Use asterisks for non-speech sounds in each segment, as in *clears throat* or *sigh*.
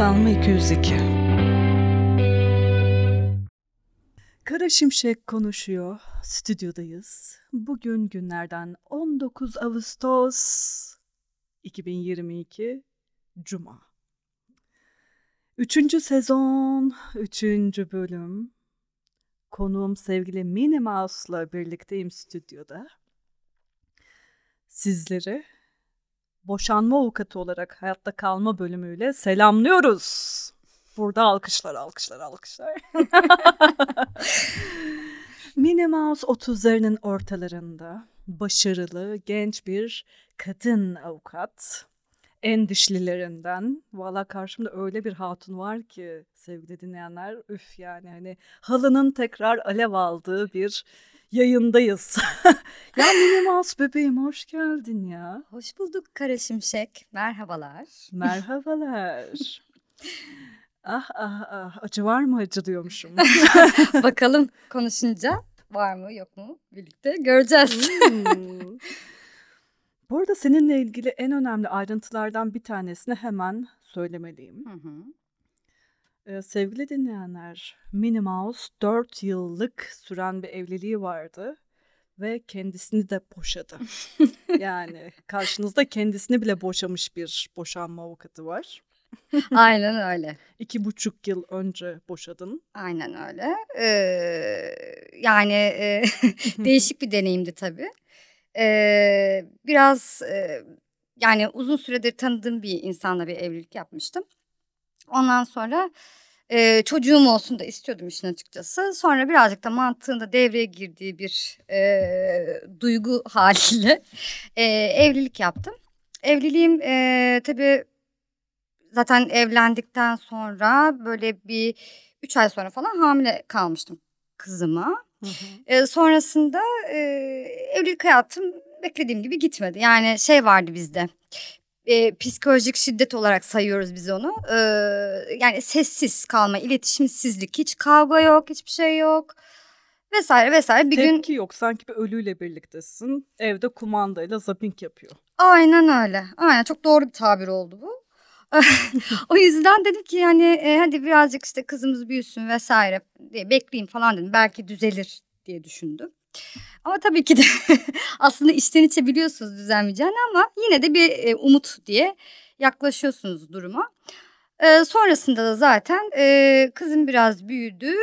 Kalma 202 Kara Şimşek konuşuyor. Stüdyodayız. Bugün günlerden 19 Ağustos 2022 Cuma. Üçüncü sezon, üçüncü bölüm. Konuğum sevgili Minnie Mouse'la birlikteyim stüdyoda. Sizleri boşanma avukatı olarak hayatta kalma bölümüyle selamlıyoruz. Burada alkışlar, alkışlar, alkışlar. *laughs* Minnie Mouse 30'larının ortalarında başarılı genç bir kadın avukat. En dişlilerinden. Valla karşımda öyle bir hatun var ki sevgili dinleyenler. Üf yani hani halının tekrar alev aldığı bir yayındayız. *laughs* ya Minnie Mouse bebeğim hoş geldin ya. Hoş bulduk Kara Şimşek. Merhabalar. Merhabalar. *laughs* ah ah ah acı var mı acı diyormuşum. *laughs* Bakalım konuşunca var mı yok mu birlikte göreceğiz. Hmm. Bu arada seninle ilgili en önemli ayrıntılardan bir tanesini hemen söylemeliyim. Hı hı. Sevgili dinleyenler, Minnie Mouse 4 yıllık süren bir evliliği vardı ve kendisini de boşadı. *laughs* yani karşınızda kendisini bile boşamış bir boşanma avukatı var. *laughs* Aynen öyle. İki buçuk yıl önce boşadın. Aynen öyle. Ee, yani e, *laughs* değişik bir deneyimdi tabii. Ee, biraz e, yani uzun süredir tanıdığım bir insanla bir evlilik yapmıştım. Ondan sonra e, çocuğum olsun da istiyordum işin açıkçası. Sonra birazcık da mantığında devreye girdiği bir e, duygu *laughs* haliyle e, evlilik yaptım. Evliliğim e, tabii zaten evlendikten sonra böyle bir üç ay sonra falan hamile kalmıştım kızıma. Hı hı. E, sonrasında e, evlilik hayatım beklediğim gibi gitmedi. Yani şey vardı bizde. E, psikolojik şiddet olarak sayıyoruz biz onu. E, yani sessiz kalma, iletişimsizlik, hiç kavga yok, hiçbir şey yok. Vesaire vesaire. Bir gün Tepki yok sanki bir ölüyle birliktesin. Evde kumandayla zapping yapıyor. aynen öyle. Aynen çok doğru bir tabir oldu bu. *laughs* o yüzden dedim ki yani e, hadi birazcık işte kızımız büyüsün vesaire diye bekleyeyim falan dedim. Belki düzelir diye düşündüm. Ama tabii ki de *laughs* aslında içten içe biliyorsunuz düzelmeyeceğini ama yine de bir e, umut diye yaklaşıyorsunuz duruma. E, sonrasında da zaten e, kızım biraz büyüdü.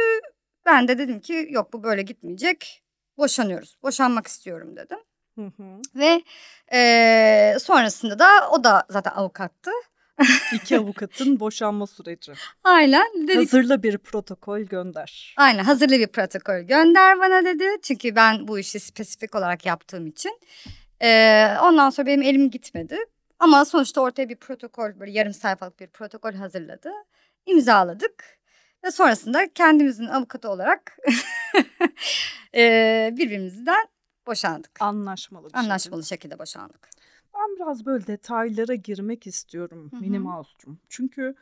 Ben de dedim ki yok bu böyle gitmeyecek. Boşanıyoruz. Boşanmak istiyorum dedim. Hı hı. Ve e, sonrasında da o da zaten avukattı. İki avukatın boşanma süreci. Aynen dedik. Hazırla bir protokol gönder. Aynen hazırlı bir protokol gönder bana dedi. Çünkü ben bu işi spesifik olarak yaptığım için. Ee, ondan sonra benim elim gitmedi. Ama sonuçta ortaya bir protokol böyle yarım sayfalık bir protokol hazırladı. İmzaladık. Ve sonrasında kendimizin avukatı olarak *laughs* ee, birbirimizden boşandık. Anlaşmalı bir Anlaşmalı şekilde boşandık. Ben biraz böyle detaylara girmek istiyorum Hı hı. Minnie Mouse'cum. Çünkü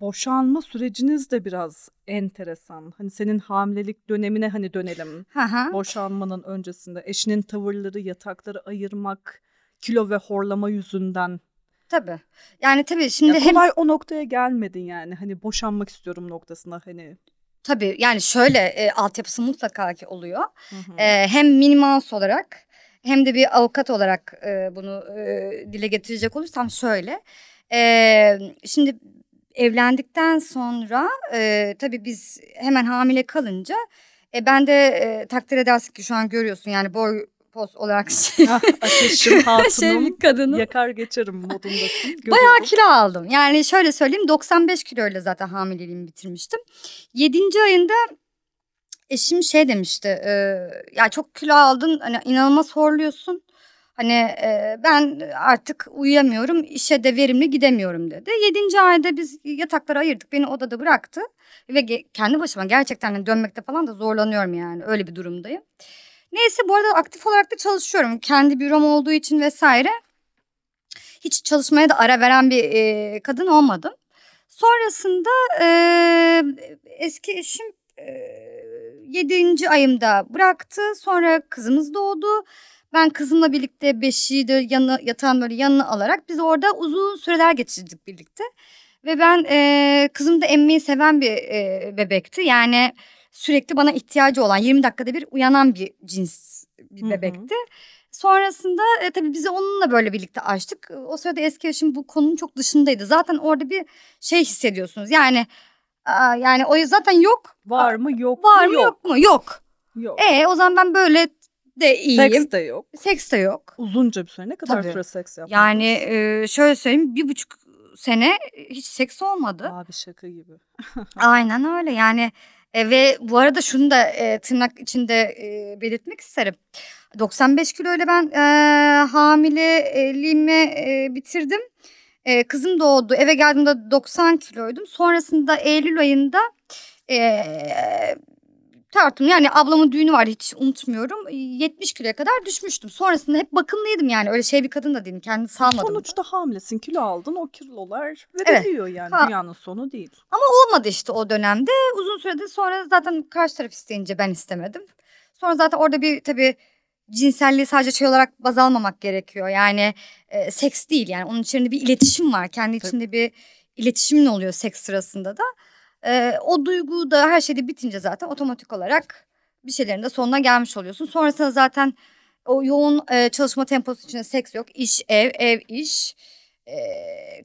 boşanma süreciniz de biraz enteresan. Hani senin hamilelik dönemine hani dönelim. Hı hı. Boşanmanın öncesinde eşinin tavırları, yatakları ayırmak, kilo ve horlama yüzünden. Tabii. Yani tabii şimdi Ya hem kolay o noktaya gelmedin yani. Hani boşanmak istiyorum noktasına hani. tabii yani şöyle e, altyapısı mutlaka ki oluyor. Hı hı. Ee, hem minimaus olarak hem de bir avukat olarak e, bunu e, dile getirecek olursam şöyle. Ee, şimdi evlendikten sonra e, tabii biz hemen hamile kalınca e, ben de e, takdir edersin ki şu an görüyorsun yani boy poz olarak şey, Ah, ateşim *laughs* şey hatunum. kadınım. Yakar geçerim modundasın. *laughs* Bayağı kilo aldım. Yani şöyle söyleyeyim 95 kiloyla zaten hamileliğimi bitirmiştim. 7. ayında eşim şey demişti. E, ya çok kilo aldın hani inanılmaz horluyorsun. Hani e, ben artık uyuyamıyorum işe de verimli gidemiyorum dedi. 7. ayda biz yatakları ayırdık beni odada bıraktı. Ve kendi başıma gerçekten hani dönmekte falan da zorlanıyorum yani öyle bir durumdayım. Neyse bu arada aktif olarak da çalışıyorum. Kendi bürom olduğu için vesaire. Hiç çalışmaya da ara veren bir e, kadın olmadım. Sonrasında e, eski eşim e, 7. ayımda bıraktı. Sonra kızımız doğdu. Ben kızımla birlikte beşiği de yanı, yatağın böyle yanına alarak biz orada uzun süreler geçirdik birlikte. Ve ben e, kızım da emmeyi seven bir e, bebekti. Yani sürekli bana ihtiyacı olan 20 dakikada bir uyanan bir cins bir Hı hı. bebekti. Sonrasında e, tabii bizi onunla böyle birlikte açtık. O sırada eski eşim bu konunun çok dışındaydı. Zaten orada bir şey hissediyorsunuz. Yani aa, yani o zaten yok. Var mı yok Var mı yok mu? Yok. Yok. E o zaman ben böyle de iyiyim. Seks de yok. Seks de yok. Uzunca bir süre ne kadar Tabii. süre seks yapmadınız? Yani e, şöyle söyleyeyim bir buçuk sene hiç seks olmadı. Abi şaka gibi. *laughs* Aynen öyle yani e, ve bu arada şunu da e, tırnak içinde e, belirtmek isterim. 95 kiloyla ben e, hamileliğimi e, bitirdim. E, kızım doğdu eve geldiğimde 90 kiloydum. Sonrasında Eylül ayında e, tartım yani ablamın düğünü vardı hiç unutmuyorum. 70 kiloya kadar düşmüştüm. Sonrasında hep bakımlıydım yani öyle şey bir kadın da değilim kendini salmadım. Sonuçta hamilesin kilo aldın o kilolar Evet. veriliyor yani Ha. dünyanın sonu değil. olmadı işte o dönemde. Uzun sürede sonra zaten karşı taraf isteyince ben istemedim. Sonra zaten orada bir tabii cinselliği sadece şey olarak baz almamak gerekiyor. Yani e, seks değil yani onun içinde bir iletişim var. Kendi Tabii. içinde bir iletişimin oluyor seks sırasında da. E, o duygu da her şeyde bitince zaten otomatik olarak bir şeylerin de sonuna gelmiş oluyorsun. Sonrasında zaten o yoğun e, çalışma temposu içinde seks yok. İş, ev, ev, iş. e,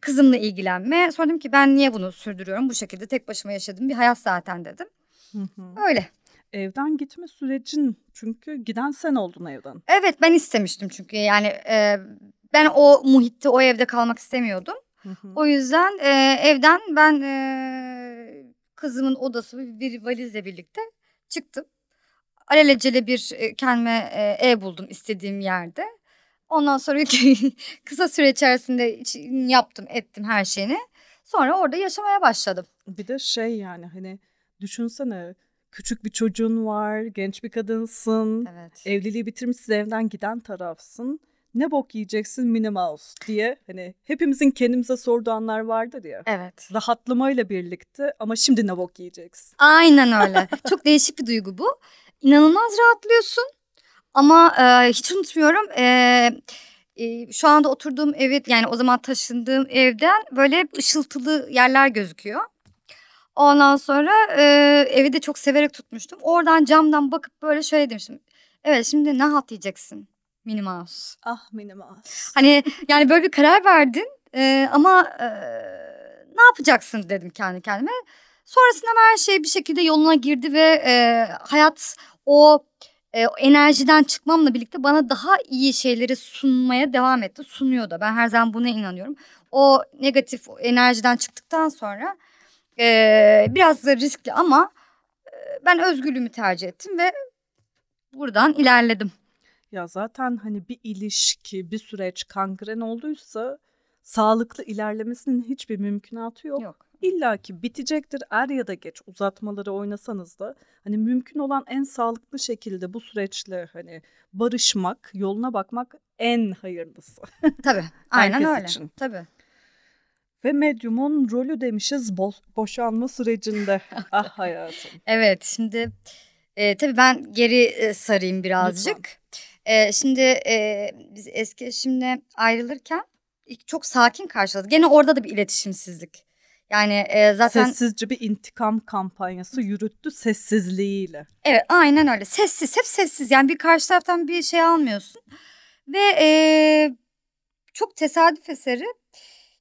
kızımla ilgilenme. Sonra dedim ki ben niye bunu sürdürüyorum? Bu şekilde tek başıma yaşadığım bir hayat zaten dedim. Hı hı. Öyle. Evden gitme sürecin çünkü giden sen oldun evden. Evet ben istemiştim çünkü yani e, ben o muhitte o evde kalmak istemiyordum. Hı hı. O yüzden e, evden ben e, kızımın odası bir, valizle birlikte çıktım. Alelacele bir e, kendime e, ev buldum istediğim yerde. Ondan sonra *laughs* kısa süre içerisinde iç- yaptım ettim her şeyini. Sonra orada yaşamaya başladım. Bir de şey yani hani düşünsene küçük bir çocuğun var, genç bir kadınsın, Evet. evliliği bitirmişsin evden giden tarafsın. Ne bok yiyeceksin Minnie Mouse diye hani hepimizin kendimize sorduğu anlar vardır ya. Evet. Rahatlamayla birlikte ama şimdi ne bok yiyeceksin? Aynen öyle. *laughs* Çok değişik bir duygu bu. İnanılmaz rahatlıyorsun. Ama e, hiç unutmuyorum. e, e, şu anda oturduğum evi yani o zaman taşındığım evden böyle ışıltılı yerler gözüküyor. Ondan sonra e, evi de çok severek tutmuştum. Oradan camdan bakıp böyle şöyle demiştim. Evet şimdi ne halt yiyeceksin Minnie Mouse? Ah Minnie Mouse. Hani yani böyle bir karar verdin e, ama e, ne yapacaksın dedim kendi kendime. Sonrasında her şey bir şekilde yoluna girdi ve e, hayat o e, enerjiden çıkmamla birlikte bana daha iyi şeyleri sunmaya devam etti. Sunuyor da ben her zaman buna inanıyorum. O negatif enerjiden çıktıktan sonra e, biraz da riskli ama ben özgürlüğümü tercih ettim ve buradan ilerledim. Ya zaten hani bir ilişki, bir süreç kangren olduysa sağlıklı ilerlemesinin hiçbir mümkünatı yok. Yok. İlla ki bitecektir er ya da geç uzatmaları oynasanız da hani mümkün olan en sağlıklı şekilde bu süreçle hani barışmak, yoluna bakmak en hayırlısı. Tabii *laughs* aynen öyle. için. Tabii. Ve medyumun rolü demişiz bo- boşanma sürecinde. *laughs* ah hayatım. Evet şimdi e, tabii ben geri e, sarayım birazcık. E, şimdi e, biz eski eşimle ayrılırken çok sakin karşıladı. Gene orada da bir iletişimsizlik. Yani e, zaten Sessizce bir intikam kampanyası yürüttü sessizliğiyle. evet aynen öyle sessiz hep sessiz yani bir karşı taraftan bir şey almıyorsun. Ve e, çok tesadüf eseri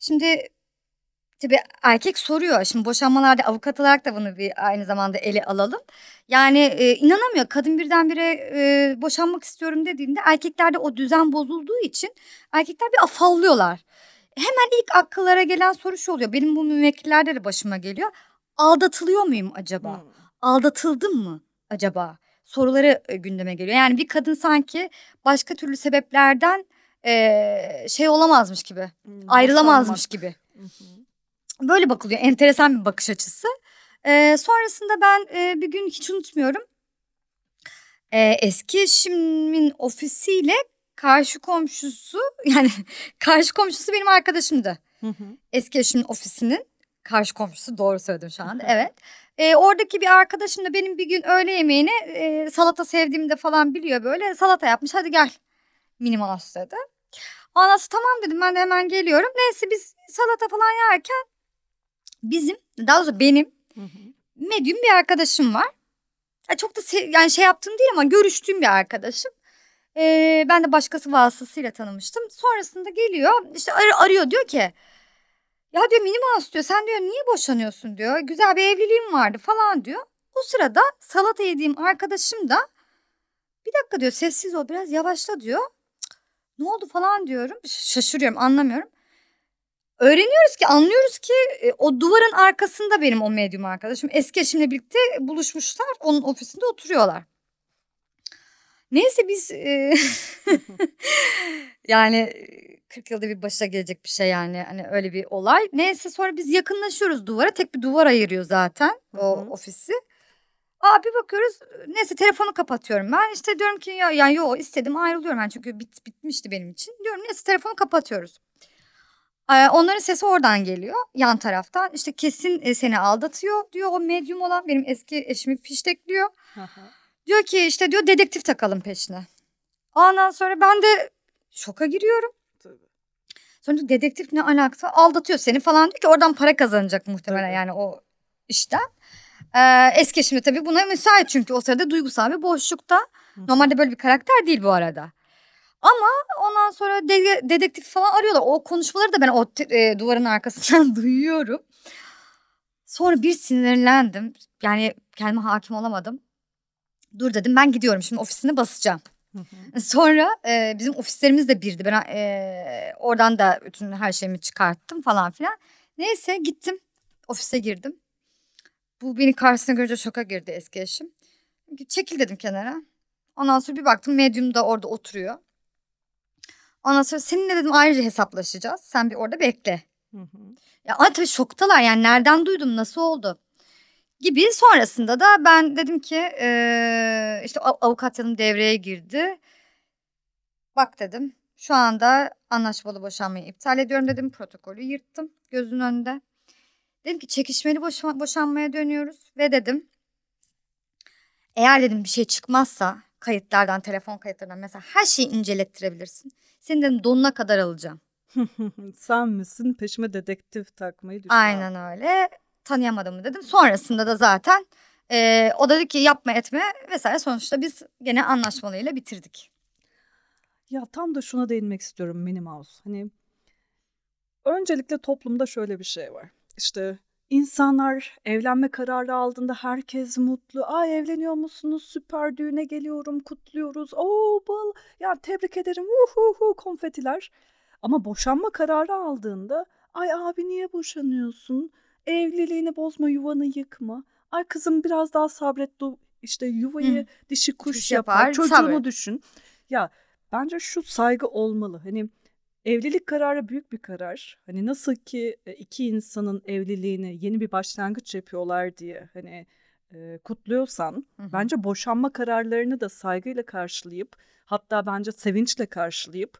şimdi tabii erkek soruyor şimdi boşanmalarda avukat olarak da bunu bir aynı zamanda ele alalım. Yani e, inanamıyor kadın birdenbire e, boşanmak istiyorum dediğinde erkeklerde o düzen bozulduğu için erkekler bir afallıyorlar. Hemen ilk akıllara gelen soru şu oluyor benim bu müvekkillerde de başıma geliyor. Aldatılıyor muyum acaba? Hmm. aldatıldım mı acaba? Soruları e, gündeme geliyor. Yani bir kadın sanki başka türlü sebeplerden e, şey olamazmış gibi, Hmm, ayrılamazmış gibi. Hı hı. Böyle bakılıyor. Enteresan bir bakış açısı. E, sonrasında ben e, bir gün hiç unutmuyorum. E, eski eşimin ofisiyle karşı komşusu *laughs* yani karşı komşusu benim arkadaşımdı. Hı hı. Eski eşimin ofisinin karşı komşusu doğru söyledim şu anda evet. Ee, oradaki bir arkadaşım da benim bir gün öğle yemeğine e, salata sevdiğimi de falan biliyor böyle salata yapmış hadi gel minimalist dedi. Ondan sonra tamam dedim ben de hemen geliyorum. Neyse biz salata falan yerken bizim daha doğrusu benim Hı hı. medyum bir arkadaşım var. Ya çok da yani şey yaptığım değil ama görüştüğüm bir arkadaşım. Ee, ben de başkası vasıtasıyla tanımıştım. Sonrasında geliyor işte ar- arıyor diyor ki ya diyor Mouse diyor sen diyor niye boşanıyorsun diyor. Güzel bir evliliğim vardı falan diyor. O sırada salata yediğim arkadaşım da bir dakika diyor sessiz ol biraz yavaşla diyor. Ne oldu falan diyorum. Şaşırıyorum anlamıyorum. Öğreniyoruz ki anlıyoruz ki e, o duvarın arkasında benim o medyum arkadaşım. Eski eşimle birlikte buluşmuşlar. Onun ofisinde oturuyorlar. Neyse biz e, *laughs* yani e, 40 yılda bir başa gelecek bir şey yani hani öyle bir olay. Neyse sonra biz yakınlaşıyoruz duvara. Tek bir duvar ayırıyor zaten o Hı hı. ofisi. Abi bakıyoruz neyse telefonu kapatıyorum ben işte diyorum ki ya yani yo istedim ayrılıyorum ben çünkü bit, bitmişti benim için. Diyorum neyse telefonu kapatıyoruz. Onların sesi oradan geliyor yan taraftan işte kesin e, seni aldatıyor diyor o medyum olan benim eski eşimi fiştekliyor. Diyor ki işte diyor dedektif takalım peşine. Ondan sonra ben de şoka giriyorum. Tabii. Sonra dedektif ne alakası aldatıyor seni falan diyor ki oradan para kazanacak muhtemelen Tabii. yani o işten. Ee, eski eşim de tabii buna müsait çünkü o sırada duygusal bir boşlukta. Hı. Normalde böyle bir karakter değil bu arada. Ama ondan sonra de- dedektif falan arıyorlar. O konuşmaları da ben o e, duvarın arkasından *laughs* duyuyorum. Sonra bir sinirlendim. Yani kendime hakim olamadım. Dur dedim ben gidiyorum şimdi ofisine basacağım. Hı hı. Sonra e, bizim ofislerimiz de birdi. Ben e, oradan da bütün her şeyimi çıkarttım falan filan. Neyse gittim. Ofise girdim. Bu beni karşısına görünce şoka girdi eski eşim. Çekil dedim kenara. Ondan sonra bir baktım medyum da orada oturuyor. Ondan sonra seninle dedim ayrıca hesaplaşacağız. Sen bir orada bekle. Hı hı. Ya ama tabii şoktalar yani nereden duydum nasıl oldu gibi. Sonrasında da ben dedim ki eee, işte av- avukat yanım devreye girdi. Bak dedim şu anda anlaşmalı boşanmayı iptal ediyorum dedim. Protokolü yırttım gözünün önünde. Dedim ki çekişmeli boşa- boşanmaya dönüyoruz ve dedim eğer dedim bir şey çıkmazsa kayıtlardan telefon kayıtlarından mesela her şeyi incelettirebilirsin. Seni dedim donuna kadar alacağım. *laughs* Sen misin peşime dedektif takmayı düşün. Aynen öyle. Tanıyamadım dedim. Sonrasında da zaten eee, o dedi ki yapma etme vesaire. Sonuçta biz gene anlaşmalıyla bitirdik. Ya tam da şuna değinmek istiyorum Minnie Mouse. Hani öncelikle toplumda şöyle bir şey var. İşte insanlar evlenme kararı aldığında herkes mutlu. Ay evleniyor musunuz? Süper düğüne geliyorum, kutluyoruz. Oo bal. Ya tebrik ederim. Uhuhu konfetiler. Ama boşanma kararı aldığında ay abi niye boşanıyorsun? Evliliğini bozma, yuvanı yıkma. Ay kızım biraz daha sabret. işte yuvayı Hı. dişi kuş, Kuş yapar. yapar, Çocuğunu sabret. düşün. Ya bence şu saygı olmalı. Hani evlilik kararı büyük bir karar. Hani nasıl ki e, iki insanın evliliğini yeni bir başlangıç yapıyorlar diye hani e, kutluyorsan Hı hı. bence boşanma kararlarını da saygıyla karşılayıp hatta bence sevinçle karşılayıp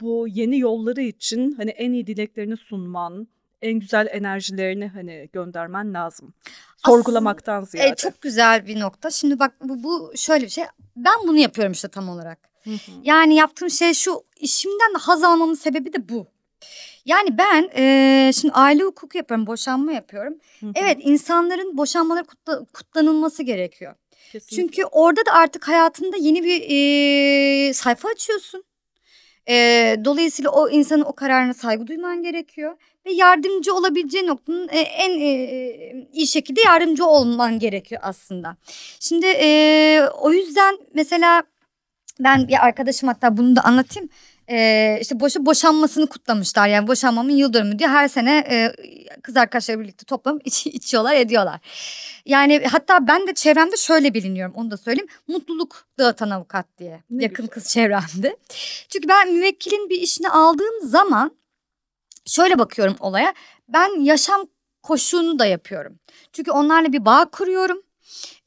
bu yeni yolları için hani en iyi dileklerini sunman, en güzel enerjilerini hani göndermen lazım. Sorgulamaktan ziyade. E, çok güzel bir nokta. Şimdi bak bu, bu şöyle bir şey. Ben bunu yapıyorum işte tam olarak. Hı hı. Yani yaptığım şey şu işimden de haz almamın sebebi de bu. Yani ben eee, şimdi aile hukuku yapıyorum, boşanma yapıyorum. Hı hı. Evet insanların boşanmaları kutla- kutlanılması gerekiyor. Kesinlikle. Çünkü orada da artık hayatında yeni bir eee, sayfa açıyorsun. Eee, dolayısıyla o insanın o kararına saygı duyman gerekiyor. Ve yardımcı olabileceği noktanın e, en e, iyi şekilde yardımcı olman gerekiyor aslında. Şimdi e, o yüzden mesela ben bir arkadaşım hatta bunu da anlatayım. E, işte boşu boşanmasını kutlamışlar yani boşanmamın yıl dönümü diye her sene e, kız arkadaşları birlikte toplanıp *laughs* iç, içiyorlar ediyorlar. Yani hatta ben de çevremde şöyle biliniyorum onu da söyleyeyim. Mutluluk dağıtan avukat diye Ne yakın güzel. kız çevremde. Çünkü ben müvekkilin bir işini aldığım zaman şöyle bakıyorum olaya. Ben yaşam koşuğunu da yapıyorum. Çünkü onlarla bir bağ kuruyorum.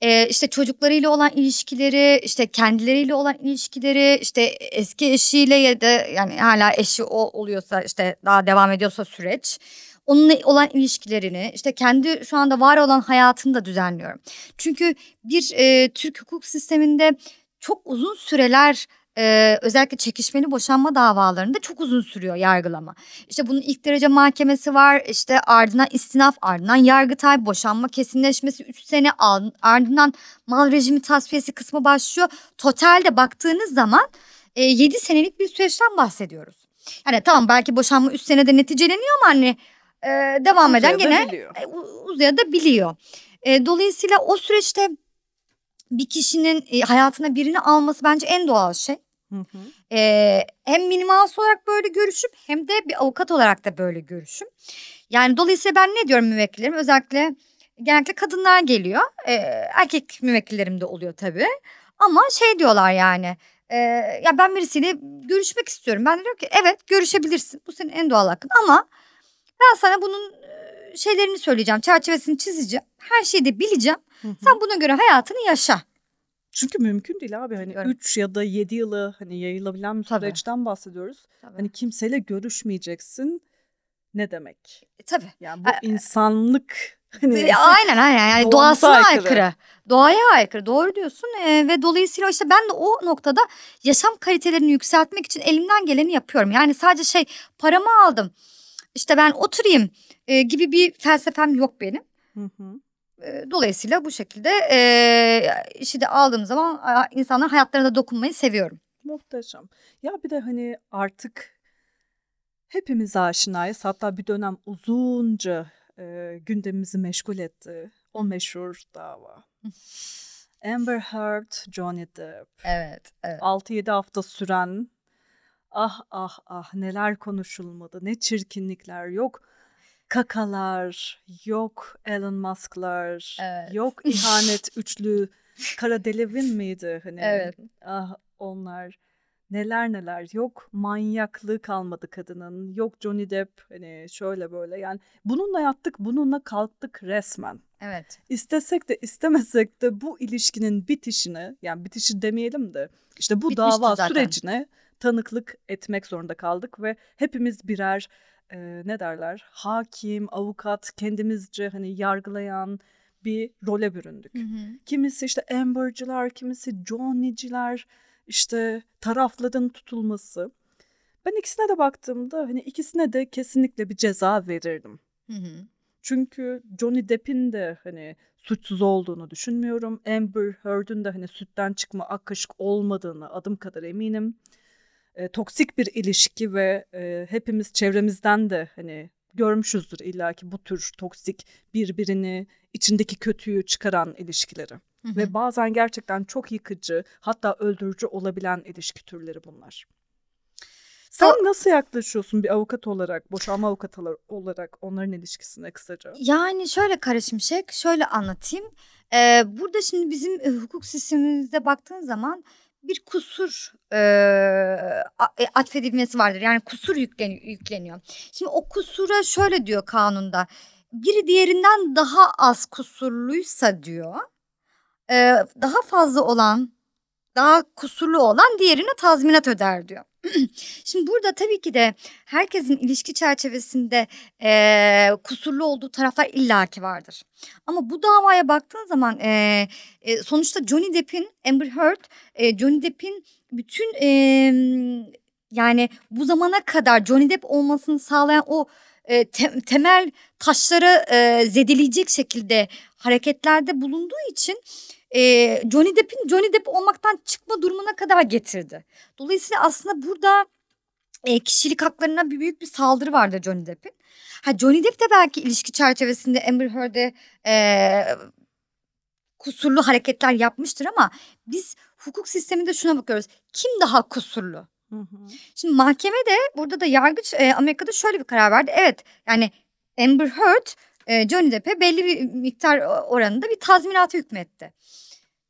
Ee, işte çocuklarıyla olan ilişkileri, işte kendileriyle olan ilişkileri, işte eski eşiyle ya da yani hala eşi o oluyorsa işte daha devam ediyorsa süreç. Onunla olan ilişkilerini, işte kendi şu anda var olan hayatını da düzenliyorum. Çünkü bir e, Türk hukuk sisteminde çok uzun süreler e, özellikle çekişmeli boşanma davalarında çok uzun sürüyor yargılama. İşte bunun ilk derece mahkemesi var. işte ardından istinaf, ardından yargıtay, boşanma kesinleşmesi 3 sene ardından mal rejimi tasfiyesi kısmı başlıyor. Totalde baktığınız zaman e, 7 senelik bir süreçten bahsediyoruz. Yani tamam belki boşanma 3 senede neticeleniyor ama hani e, devam eden gene e, uzayabiliyor. E, dolayısıyla o süreçte bir kişinin hayatına birini alması bence en doğal şey. Hı hı. Hem minimal olarak böyle görüşüm hem de bir avukat olarak da böyle görüşüm. Yani dolayısıyla ben ne diyorum müvekkillerim özellikle genellikle kadınlar geliyor. Erkek müvekkillerim de oluyor tabii. Ama şey diyorlar yani e, ya ben birisiyle görüşmek istiyorum. Ben diyorum ki evet görüşebilirsin bu senin en doğal hakkın ama ben sana bunun şeylerini söyleyeceğim çerçevesini çizeceğim her şeyi de bileceğim. Hı hı. Sen buna göre hayatını yaşa. Çünkü mümkün değil abi hani 3 ya da 7 yılı hani yayılabilen bir Tabii. süreçten bahsediyoruz. Tabii. Hani kimseyle görüşmeyeceksin. Ne demek? E, tabii. Yani bu A- insanlık hani aynen aynen yani *laughs* doğasına aykırı. aykırı. Doğaya aykırı. Doğru diyorsun. Ee, ve dolayısıyla işte ben de o noktada yaşam kalitelerini yükseltmek için elimden geleni yapıyorum. Yani sadece şey paramı aldım. İşte ben oturayım e, gibi bir felsefem yok benim. Hı hı dolayısıyla bu şekilde e, işi de aldığım zaman insanların hayatlarına dokunmayı seviyorum. Muhteşem. Ya bir de hani artık hepimiz aşinayız. Hatta bir dönem uzunca e, gündemimizi meşgul etti. O meşhur dava. *laughs* Amber Heard, Johnny Depp. Evet, evet. 6-7 hafta süren ah ah ah neler konuşulmadı. Ne çirkinlikler yok kakalar, yok Elon Musk'lar, evet. yok *laughs* ihanet üçlü Kara Delevin miydi hani? Evet. Ah onlar neler neler yok manyaklığı kalmadı kadının yok Johnny Depp hani şöyle böyle yani bununla yattık bununla kalktık resmen. Evet. İstesek de istemesek de bu ilişkinin bitişini yani bitişi demeyelim de işte bu Bitmişti dava zaten. sürecine tanıklık etmek zorunda kaldık ve hepimiz birer e, ne derler hakim, avukat kendimizce hani yargılayan bir role büründük. Hı hı. Kimisi işte Amber'cılar, kimisi Johnny'ciler, işte tarafların tutulması. Ben ikisine de baktığımda hani ikisine de kesinlikle bir ceza verirdim. Hı hı. Çünkü Johnny Depp'in de hani suçsuz olduğunu düşünmüyorum. Amber Heard'ün de hani sütten çıkma ak kaşık olmadığını adım kadar eminim e, toksik bir ilişki ve e, hepimiz çevremizden de hani görmüşüzdür illaki bu tür toksik birbirini içindeki kötüyü çıkaran ilişkileri. Hı hı. Ve bazen gerçekten çok yıkıcı hatta öldürücü olabilen ilişki türleri bunlar. Sen o, nasıl yaklaşıyorsun bir avukat olarak, boşanma avukatı olarak onların ilişkisine kısaca? Yani şöyle Karaşimşek, şöyle anlatayım. Ee, burada şimdi bizim hukuk sistemimizde baktığın zaman bir kusur e, atfedilmesi vardır. Yani kusur yükleniyor. Şimdi o kusura şöyle diyor kanunda. Biri diğerinden daha az kusurluysa diyor. E, daha fazla olan, daha kusurlu olan diğerine tazminat öder diyor. *clears throat* Şimdi burada tabii ki de herkesin ilişki çerçevesinde e, kusurlu olduğu taraflar illaki vardır. Ama bu davaya baktığın zaman e, e, sonuçta Johnny Depp'in Amber Heard, e, Johnny Depp'in bütün e, yani bu zamana kadar Johnny Depp olmasını sağlayan o e, te, temel taşları e, zedeleyecek şekilde hareketlerde bulunduğu için e, Johnny Depp'in Johnny Depp olmaktan çıkma durumuna kadar getirdi. Dolayısıyla aslında burada e, kişilik haklarına bir büyük bir saldırı vardı Johnny Depp'in. Ha Johnny Depp de belki ilişki çerçevesinde Amber Heard'e e, kusurlu hareketler yapmıştır ama biz hukuk sisteminde şuna bakıyoruz. Kim daha kusurlu? Hı hı. Şimdi mahkeme de burada da yargıç e, Amerika'da şöyle bir karar verdi. Evet yani Amber Heard e, Johnny Depp'e belli bir miktar oranında bir tazminatı hükmetti.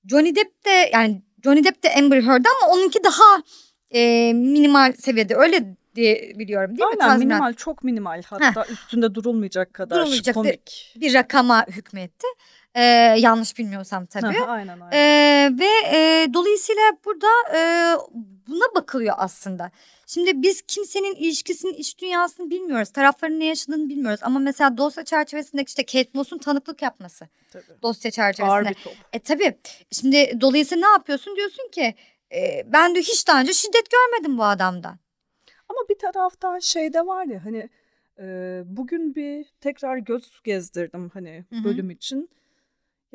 Johnny Depp de yani Johnny Depp de Amber Heard ama onunki daha e, minimal seviyede öyle diye biliyorum değil Aynen, mi? Aynen minimal çok minimal hatta Heh. üstünde durulmayacak kadar durulmayacak komik. Bir, bir rakama hükmetti. Ee, yanlış bilmiyorsam tabii. aynen aynen. Ee, ve e, dolayısıyla burada e, buna bakılıyor aslında. Şimdi biz kimsenin ilişkisinin iç dünyasını bilmiyoruz. Tarafların ne yaşadığını bilmiyoruz. Ama mesela dosya çerçevesinde işte Kate Moss'un tanıklık yapması. Tabii. Dosya çerçevesinde. Ağır bir top. E tabii. Şimdi dolayısıyla ne yapıyorsun? Diyorsun ki e, ben de hiç daha önce şiddet görmedim bu adamdan. Ama bir taraftan şey de var ya hani e, bugün bir tekrar göz gezdirdim hani Hı hı. bölüm için.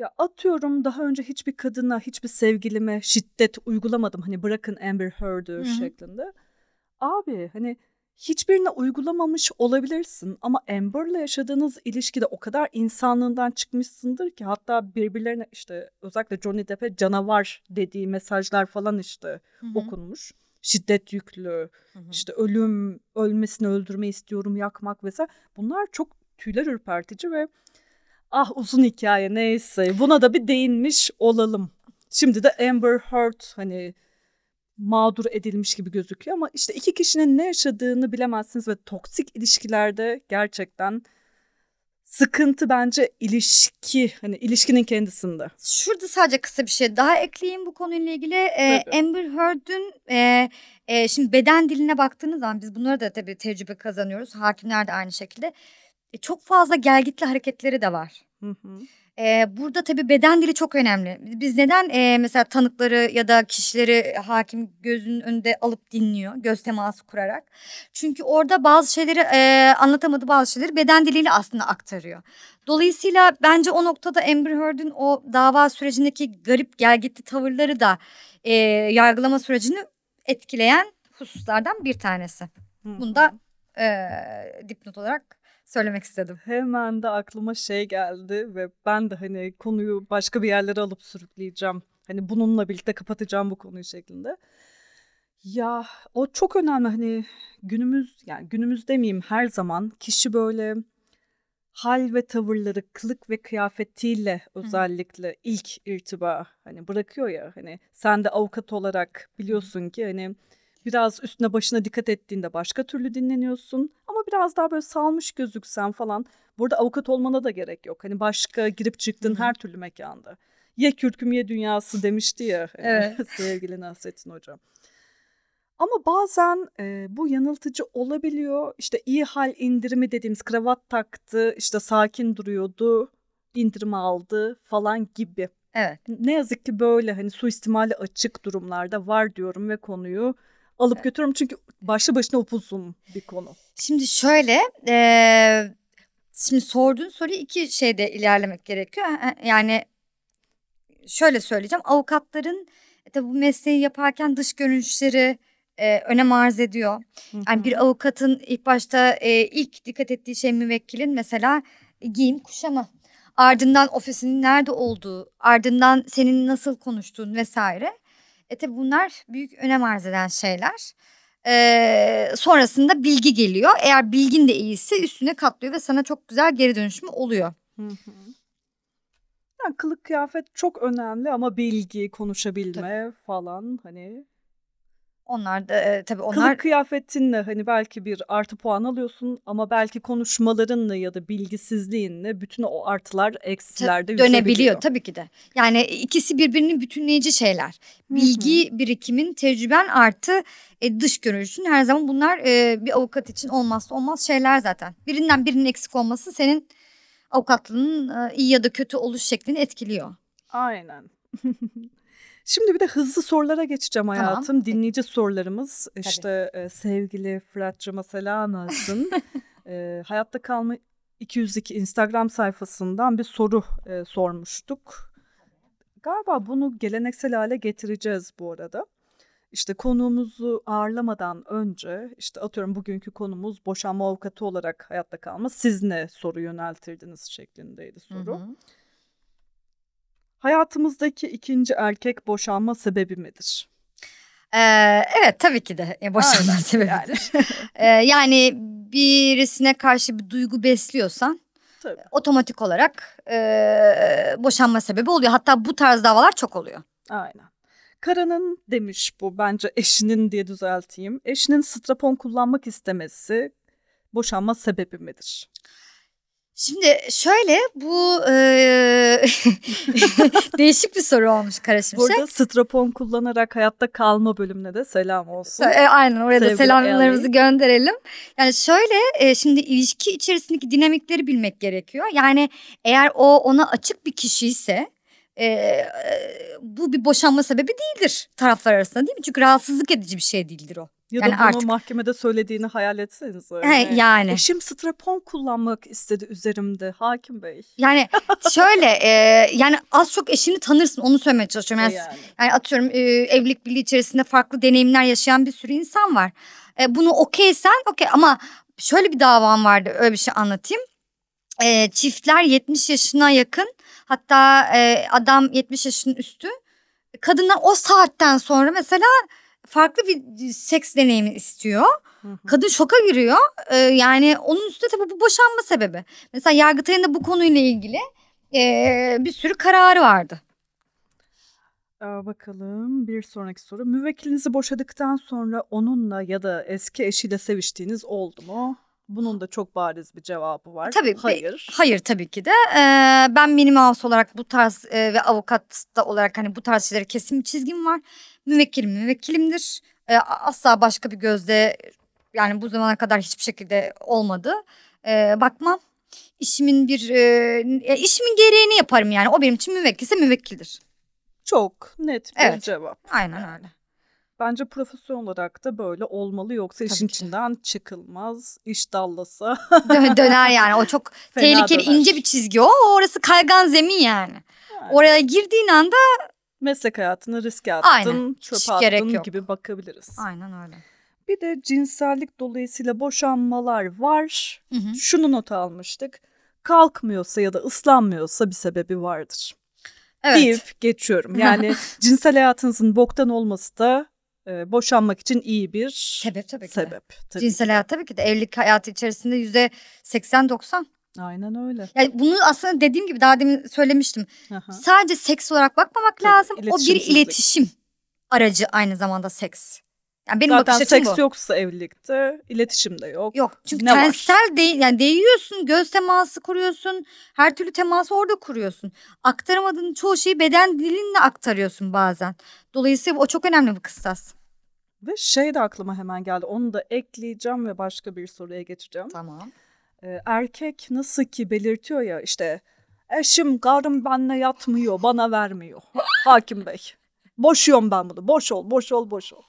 Ya atıyorum daha önce hiçbir kadına, hiçbir sevgilime şiddet uygulamadım. Hani bırakın Amber Heard'ı Hı hı. şeklinde. Abi hani hiçbirine uygulamamış olabilirsin ama Amber'la yaşadığınız ilişkide o kadar insanlığından çıkmışsındır ki hatta birbirlerine işte özellikle Johnny Depp'e canavar dediği mesajlar falan işte Hı hı. okunmuş. Şiddet yüklü, Hı hı. işte ölüm, ölmesini öldürme istiyorum, yakmak vesaire. Bunlar çok tüyler ürpertici ve ah uzun hikaye neyse buna da bir değinmiş olalım. Şimdi de Amber Heard hani mağdur edilmiş gibi gözüküyor ama işte iki kişinin ne yaşadığını bilemezsiniz ve toksik ilişkilerde gerçekten sıkıntı bence ilişki hani ilişkinin kendisinde. Şurada sadece kısa bir şey daha ekleyeyim bu konuyla ilgili. Ee. Amber Heard'ün e, e, şimdi beden diline baktığınız zaman biz bunları da tabii tecrübe kazanıyoruz. Hakimler de aynı şekilde. E, çok fazla gelgitli hareketleri de var. Hı hı. Ee, burada tabii beden dili çok önemli. Biz neden e, mesela tanıkları ya da kişileri hakim gözünün önünde alıp dinliyor, göz teması kurarak? Çünkü orada bazı şeyleri e, anlatamadığı bazı şeyleri beden diliyle aslında aktarıyor. Dolayısıyla bence o noktada Amber Heard'ün o dava sürecindeki garip gelgitli tavırları da e, yargılama sürecini etkileyen hususlardan bir tanesi. Hı Bunu hı. da e, dipnot olarak söylemek istedim. Hemen de aklıma şey geldi ve ben de hani konuyu başka bir yerlere alıp sürükleyeceğim. Hani bununla birlikte kapatacağım bu konuyu şeklinde. Ya o çok önemli hani günümüz yani günümüz demeyeyim her zaman kişi böyle hal ve tavırları, kılık ve kıyafetiyle özellikle ilk irtiba hani bırakıyor ya hani sen de avukat olarak biliyorsun ki hani biraz üstüne başına dikkat ettiğinde başka türlü dinleniyorsun ama biraz daha böyle salmış gözüksen falan burada avukat olmana da gerek yok. Hani başka girip çıktığın her türlü mekanda. Ye kürküm ye dünyası demişti ya hani Evet. *laughs* sevgili Nasrettin Hocam. Ama bazen e, bu yanıltıcı olabiliyor. İşte iyi hal indirimi dediğimiz kravat taktı, işte sakin duruyordu, indirimi aldı falan gibi. Evet. Ne yazık ki böyle hani suistimali açık durumlarda var diyorum ve konuyu alıp götürüyorum. Çünkü başlı başına upuzun bir konu. Şimdi şöyle, eee, şimdi sorduğun soruyu iki şeyde ilerlemek gerekiyor. E, Yani şöyle söyleyeceğim, avukatların e, tabii bu mesleği yaparken dış görünüşleri e, önem arz ediyor. Yani bir avukatın ilk başta e, ilk dikkat ettiği şey müvekkilin mesela e, giyim kuşamı. Ardından ofisinin nerede olduğu, ardından senin nasıl konuştuğun vesaire. E tabii bunlar büyük önem arz eden şeyler. Ee, sonrasında bilgi geliyor. Eğer bilgin de iyiyse üstüne katlıyor ve sana çok güzel geri dönüşümü oluyor. Hı hı. Yani kılık kıyafet çok önemli ama bilgi, konuşabilme falan hani Onlar da e, tabii onlar Kılık kıyafetinle hani belki bir artı puan alıyorsun ama belki konuşmalarınla ya da bilgisizliğinle bütün o artılar eksilerde dönebiliyor yüzebiliyor. tabii ki de. Yani ikisi birbirini bütünleyici şeyler. Bilgi birikimin, tecrüben artı e, dış görünüşün her zaman bunlar e, bir avukat için olmazsa olmaz şeyler zaten. Birinden birinin eksik olması senin avukatlığının e, iyi ya da kötü oluş şeklini etkiliyor. Aynen. *laughs* Şimdi bir de hızlı sorulara geçeceğim Tamam. hayatım. Dinleyici sorularımız işte e, sevgili Fırat'cığıma selam olsun. *laughs* e, hayatta kalma 202 Instagram sayfasından bir soru e, sormuştuk. Galiba bunu geleneksel hale getireceğiz bu arada. İşte konuğumuzu ağırlamadan önce işte atıyorum bugünkü konumuz boşanma avukatı olarak hayatta kalma. Siz ne soru yöneltirdiniz şeklindeydi soru. Hı hı. Hayatımızdaki ikinci erkek boşanma sebebi midir? Ee, evet tabii ki de e, boşanma Aynen, sebebidir. *laughs* Ee, yani birisine karşı bir duygu besliyorsan Tabii. otomatik olarak e, boşanma sebebi oluyor. Hatta bu tarz davalar çok oluyor. Aynen. Karının demiş bu bence eşinin diye düzelteyim. Eşinin strapon kullanmak istemesi boşanma sebebi midir? Şimdi şöyle bu e, *laughs* değişik bir soru olmuş Kara Şimşek. Burada strapon kullanarak hayatta kalma bölümüne de selam olsun. E, aynen oraya da Sevgili selamlarımızı Ellie. gönderelim. Yani şöyle e, şimdi ilişki içerisindeki dinamikleri bilmek gerekiyor. Yani eğer o ona açık bir kişi ise e, e, bu bir boşanma sebebi değildir taraflar arasında değil mi? Çünkü rahatsızlık edici bir şey değildir o. Ya Yani da bunu artık- mahkemede söylediğini hayal etsenize. He, Hani, yani. Eşim strapon kullanmak istedi üzerimde hakim bey. Yani şöyle *laughs* e, yani az çok eşini tanırsın onu söylemeye çalışıyorum. Yani, Yani. yani atıyorum e, evlilik birliği içerisinde farklı deneyimler yaşayan bir sürü insan var. E, bunu okeysen okey ama şöyle bir davam vardı öyle bir şey anlatayım. E, çiftler 70 yaşına yakın hatta e, adam 70 yaşının üstü. Kadınlar o saatten sonra mesela farklı bir seks deneyimi istiyor. Hı hı. Kadın şoka giriyor. Ee, yani onun üstüne tabii bu boşanma sebebi. Mesela Yargıtay'ın da bu konuyla ilgili ee, bir sürü kararı vardı. Aa, bakalım bir sonraki soru. Müvekkilinizi boşadıktan sonra onunla ya da eski eşiyle seviştiğiniz oldu mu? Bunun da çok bariz bir cevabı var. Tabii, Hayır. Hayır tabii ki de. Ee, ben minimaus olarak bu tarz e, ve avukat da olarak hani bu tarz şeylere kesin bir çizgim var. Müvekkilim müvekkilimdir. Ee, asla başka bir gözle yani bu zamana kadar hiçbir şekilde olmadı. Ee, bakmam. İşimin bir e, işimin gereğini yaparım yani. O benim için müvekkilse müvekkildir. Çok net bir Evet. cevap. Aynen öyle. Bence profesyonel olarak da böyle olmalı yoksa Tabii işin ki. içinden çıkılmaz. İş dallasa Dö- döner yani o çok *laughs* fena tehlikeli döner. ince bir çizgi o. Orası kaygan zemin yani. Yani Oraya girdiğin anda meslek hayatını riske attın, Aynen. çöpe Hiç attın gibi bakabiliriz. aynen öyle. Bir de cinsellik dolayısıyla boşanmalar var. Hı hı. Şunu not almıştık. Kalkmıyorsa ya da ıslanmıyorsa bir sebebi vardır. Evet. Deyip geçiyorum. Yani *laughs* cinsel hayatınızın boktan olması da e, boşanmak için iyi bir Sebep tabii ki de. sebep. Tabii Cinsel ki. hayat tabii ki de evlilik hayatı içerisinde yüzde 80-90. Aynen öyle. Yani bunu aslında dediğim gibi daha demin söylemiştim. Aha. Sadece seks olarak bakmamak Tabii, lazım. O bir iletişim aracı aynı zamanda seks. Yani benim Zaten bakış açım seks bu. yoksa evlilikte iletişim de yok. Yok çünkü Ne var? tensel değil yani değiyorsun göz teması kuruyorsun her türlü teması orada kuruyorsun. Aktaramadığın çoğu şeyi beden dilinle aktarıyorsun bazen. Dolayısıyla o çok önemli bir kıstas. Ve şey de aklıma hemen geldi. Onu da ekleyeceğim ve başka bir soruya geçeceğim. Tamam. Ee, erkek nasıl ki belirtiyor ya işte eşim karım benimle yatmıyor bana vermiyor. Hakim Bey. Boşuyorum ben bunu. Boş ol, boş ol, boş ol.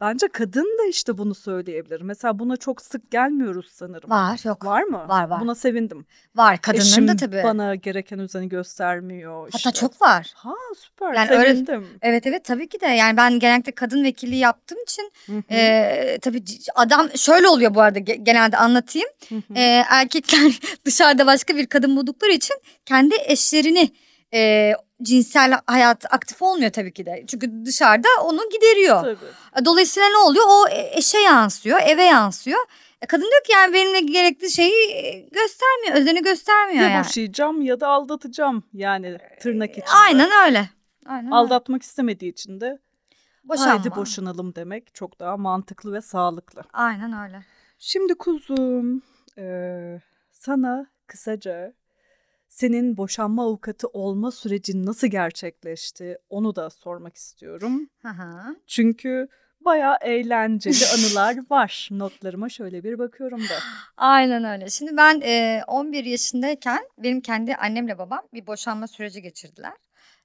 Bence kadın da işte bunu söyleyebilir. Mesela buna çok sık gelmiyoruz sanırım. Var yok. Var mı? Var, var. Buna sevindim. Var kadınların Eşim da tabii. bana gereken özeni göstermiyor. Hatta işte. çok var. Ha süper Yani öyle- sevindim. Evet evet tabii ki de yani ben genellikle kadın vekilliği yaptığım için e, tabii adam şöyle oluyor bu arada ge- genelde anlatayım. E, erkekler *laughs* dışarıda başka bir kadın buldukları için kendi eşlerini e, cinsel hayat aktif olmuyor tabii ki de. Çünkü dışarıda onu gideriyor. Tabii. Dolayısıyla ne oluyor? O e- eşe yansıyor, eve yansıyor. E, kadın diyor ki yani benimle gerekli şeyi e, göstermiyor, özeni göstermiyor Ya yani. boşayacağım ya da aldatacağım yani tırnak içinde. Aynen öyle. Aynen öyle. Aldatmak istemediği için de Boşanma. haydi boşanalım demek çok daha mantıklı ve sağlıklı. Aynen öyle. Şimdi kuzum eee, sana kısaca senin boşanma avukatı olma sürecin nasıl gerçekleşti onu da sormak istiyorum. Çünkü bayağı eğlenceli *laughs* anılar var. Notlarıma şöyle bir bakıyorum da. Aynen öyle. Şimdi ben e, 11 yaşındayken benim kendi annemle babam bir boşanma süreci geçirdiler.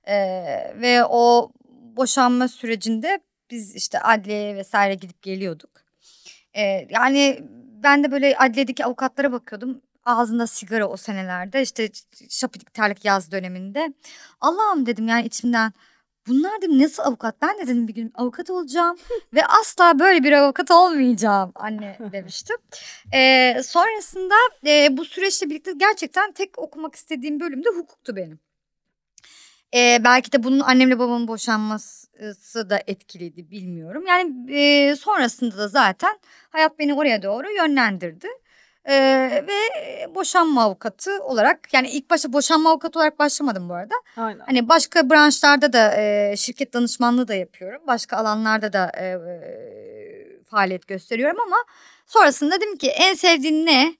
E, ve o boşanma sürecinde biz işte adliyeye vesaire gidip geliyorduk. E, yani ben de böyle adliyedeki avukatlara bakıyordum. Ağzında sigara o senelerde işte şapidik terlik yaz döneminde. Allah'ım dedim yani içimden bunlar dedim nasıl avukat? Ben de dedim bir gün avukat olacağım ve asla böyle bir avukat olmayacağım anne *laughs* demiştim. Ee, sonrasında e, bu süreçle birlikte gerçekten tek okumak istediğim bölüm de hukuktu benim. Ee, belki de bunun annemle babamın boşanması da etkiliydi bilmiyorum. Yani e, sonrasında da zaten hayat beni oraya doğru yönlendirdi. Ee, ve boşanma avukatı olarak yani ilk başta boşanma avukatı olarak başlamadım bu arada. Aynen. Hani başka branşlarda da e, şirket danışmanlığı da yapıyorum. Başka alanlarda da e, e, faaliyet gösteriyorum ama sonrasında dedim ki en sevdiğin ne?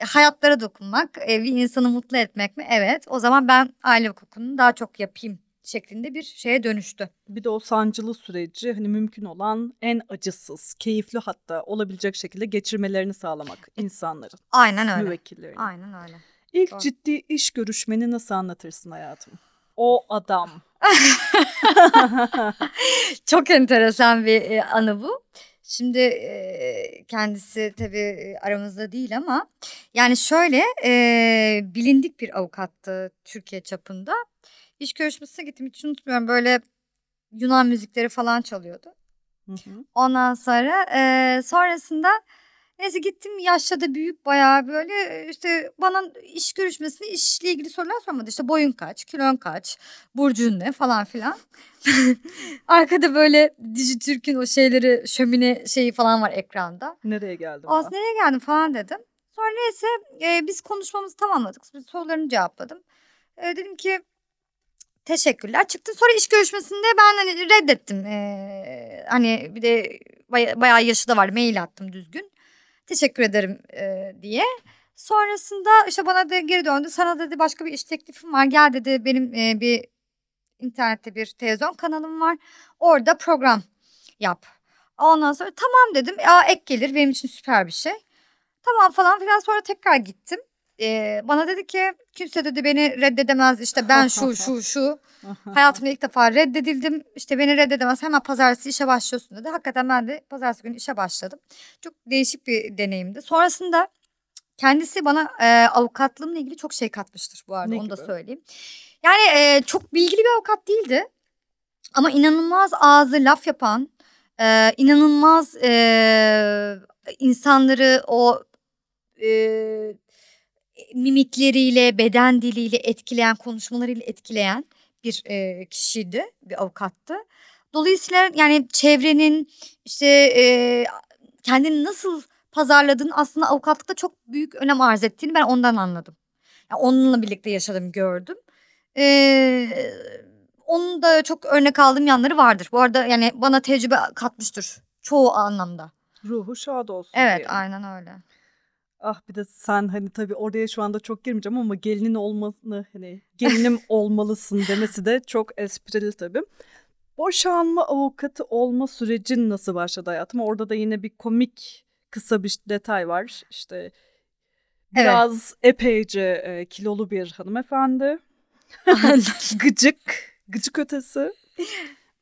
E, hayatlara dokunmak, e, bir insanı mutlu etmek mi? Evet. O zaman ben aile hukukunu daha çok yapayım şeklinde bir şeye dönüştü. Bir de o sancılı süreci hani mümkün olan en acısız, keyifli hatta olabilecek şekilde geçirmelerini sağlamak insanların, Aynen öyle. müvekkillerin. Aynen öyle. İlk Doğru. ciddi iş görüşmeni nasıl anlatırsın hayatım? O adam. *laughs* Çok enteresan bir e, anı bu. Şimdi e, kendisi tabii aramızda değil ama yani şöyle e, bilindik bir avukattı Türkiye çapında. İş görüşmesine gittim hiç unutmuyorum böyle Yunan müzikleri falan çalıyordu. Hı hı. Ondan sonra e, sonrasında neyse gittim yaşça da büyük bayağı böyle işte bana iş görüşmesinde işle ilgili sorular sormadı. İşte boyun kaç, kilon kaç, burcun ne falan filan. *laughs* Arkada böyle Dijitürk'ün o şeyleri şömine şeyi falan var ekranda. Nereye geldim ben? nereye geldin falan dedim. Sonra neyse e, biz konuşmamızı tamamladık. Biz sorularını cevapladım. E, dedim ki teşekkürler. Çıktım sonra iş görüşmesinde ben hani reddettim. E, hani bir de baya, bayağı yaşı da var mail attım düzgün. Teşekkür ederim e, diye. Sonrasında işte bana da geri döndü. Sana dedi başka bir iş teklifim var. Gel dedi benim e, bir internette bir televizyon kanalım var. Orada program yap. Ondan sonra tamam dedim. Aa ek gelir benim için süper bir şey. Tamam falan filan sonra tekrar gittim. Ee, bana dedi ki kimse dedi beni reddedemez işte ben şu *laughs* şu şu hayatımda ilk defa reddedildim işte beni reddedemez hemen pazartesi işe başlıyorsun dedi. Hakikaten ben de pazartesi günü işe başladım. Çok değişik bir deneyimdi. Sonrasında kendisi bana e, avukatlığımla ilgili çok şey katmıştır bu arada Ne onu da gibi? söyleyeyim. Yani e, çok bilgili bir avukat değildi ama inanılmaz ağzı laf yapan e, inanılmaz e, insanları o e, mimikleriyle, beden diliyle etkileyen, konuşmalarıyla etkileyen bir e, kişiydi, bir avukattı. Dolayısıyla yani çevrenin işte e, kendini nasıl pazarladığını aslında avukatlıkta çok büyük önem arz ettiğini ben ondan anladım. Yani onunla birlikte yaşadım, gördüm. Ee, onun da çok örnek aldığım yanları vardır. Bu arada yani bana tecrübe katmıştır çoğu anlamda. Ruhu şad olsun Evet diyelim. aynen öyle. Ah bir de sen hani tabii oraya şu anda çok girmeyeceğim ama gelinin olmasını hani gelinim *laughs* olmalısın demesi de çok esprili tabii. Boşanma avukatı olma sürecin nasıl başladı hayatım? Orada da yine bir komik kısa bir detay var. İşte biraz epeyce e, kilolu bir hanımefendi. *laughs* Gıcık, gıcık ötesi.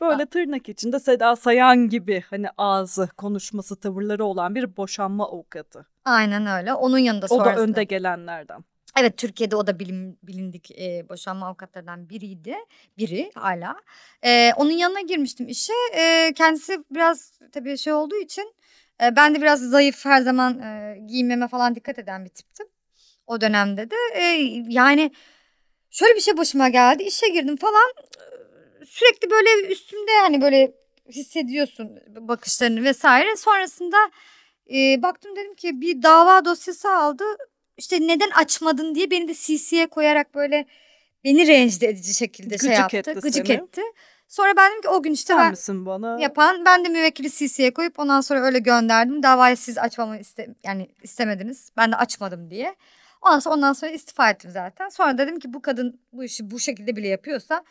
Böyle tırnak içinde Seda Sayan gibi hani ağzı, konuşması, tavırları olan bir boşanma avukatı. aynen öyle. Onun yanında O da sonrasında. önde gelenlerden. Evet Türkiye'de o da bilin, bilindik e, boşanma avukatlarından biriydi. Biri hala. E, onun yanına girmiştim işe. E, kendisi biraz tabii şey olduğu için e, ben de biraz zayıf her zaman e, giyinmeme falan dikkat eden bir tiptim. O dönemde de e, yani şöyle bir şey başıma geldi. İşe girdim falan sürekli böyle üstümde yani böyle hissediyorsun bakışlarını vesaire. Sonrasında e, baktım dedim ki bir dava dosyası aldı işte neden açmadın diye beni de CC'ye koyarak böyle beni rencide edici şekilde şey Gıcık yaptı. etti Gıcık seni. etti. Sonra ben dedim ki o gün işte Sen ben misin bana? yapan ben de müvekkili CC'ye koyup ondan sonra öyle gönderdim. Davayı siz açmamı iste, yani istemediniz. Ben de açmadım diye. Ondan sonra, ondan sonra istifa ettim zaten. Sonra dedim ki bu kadın bu işi bu şekilde bile yapıyorsa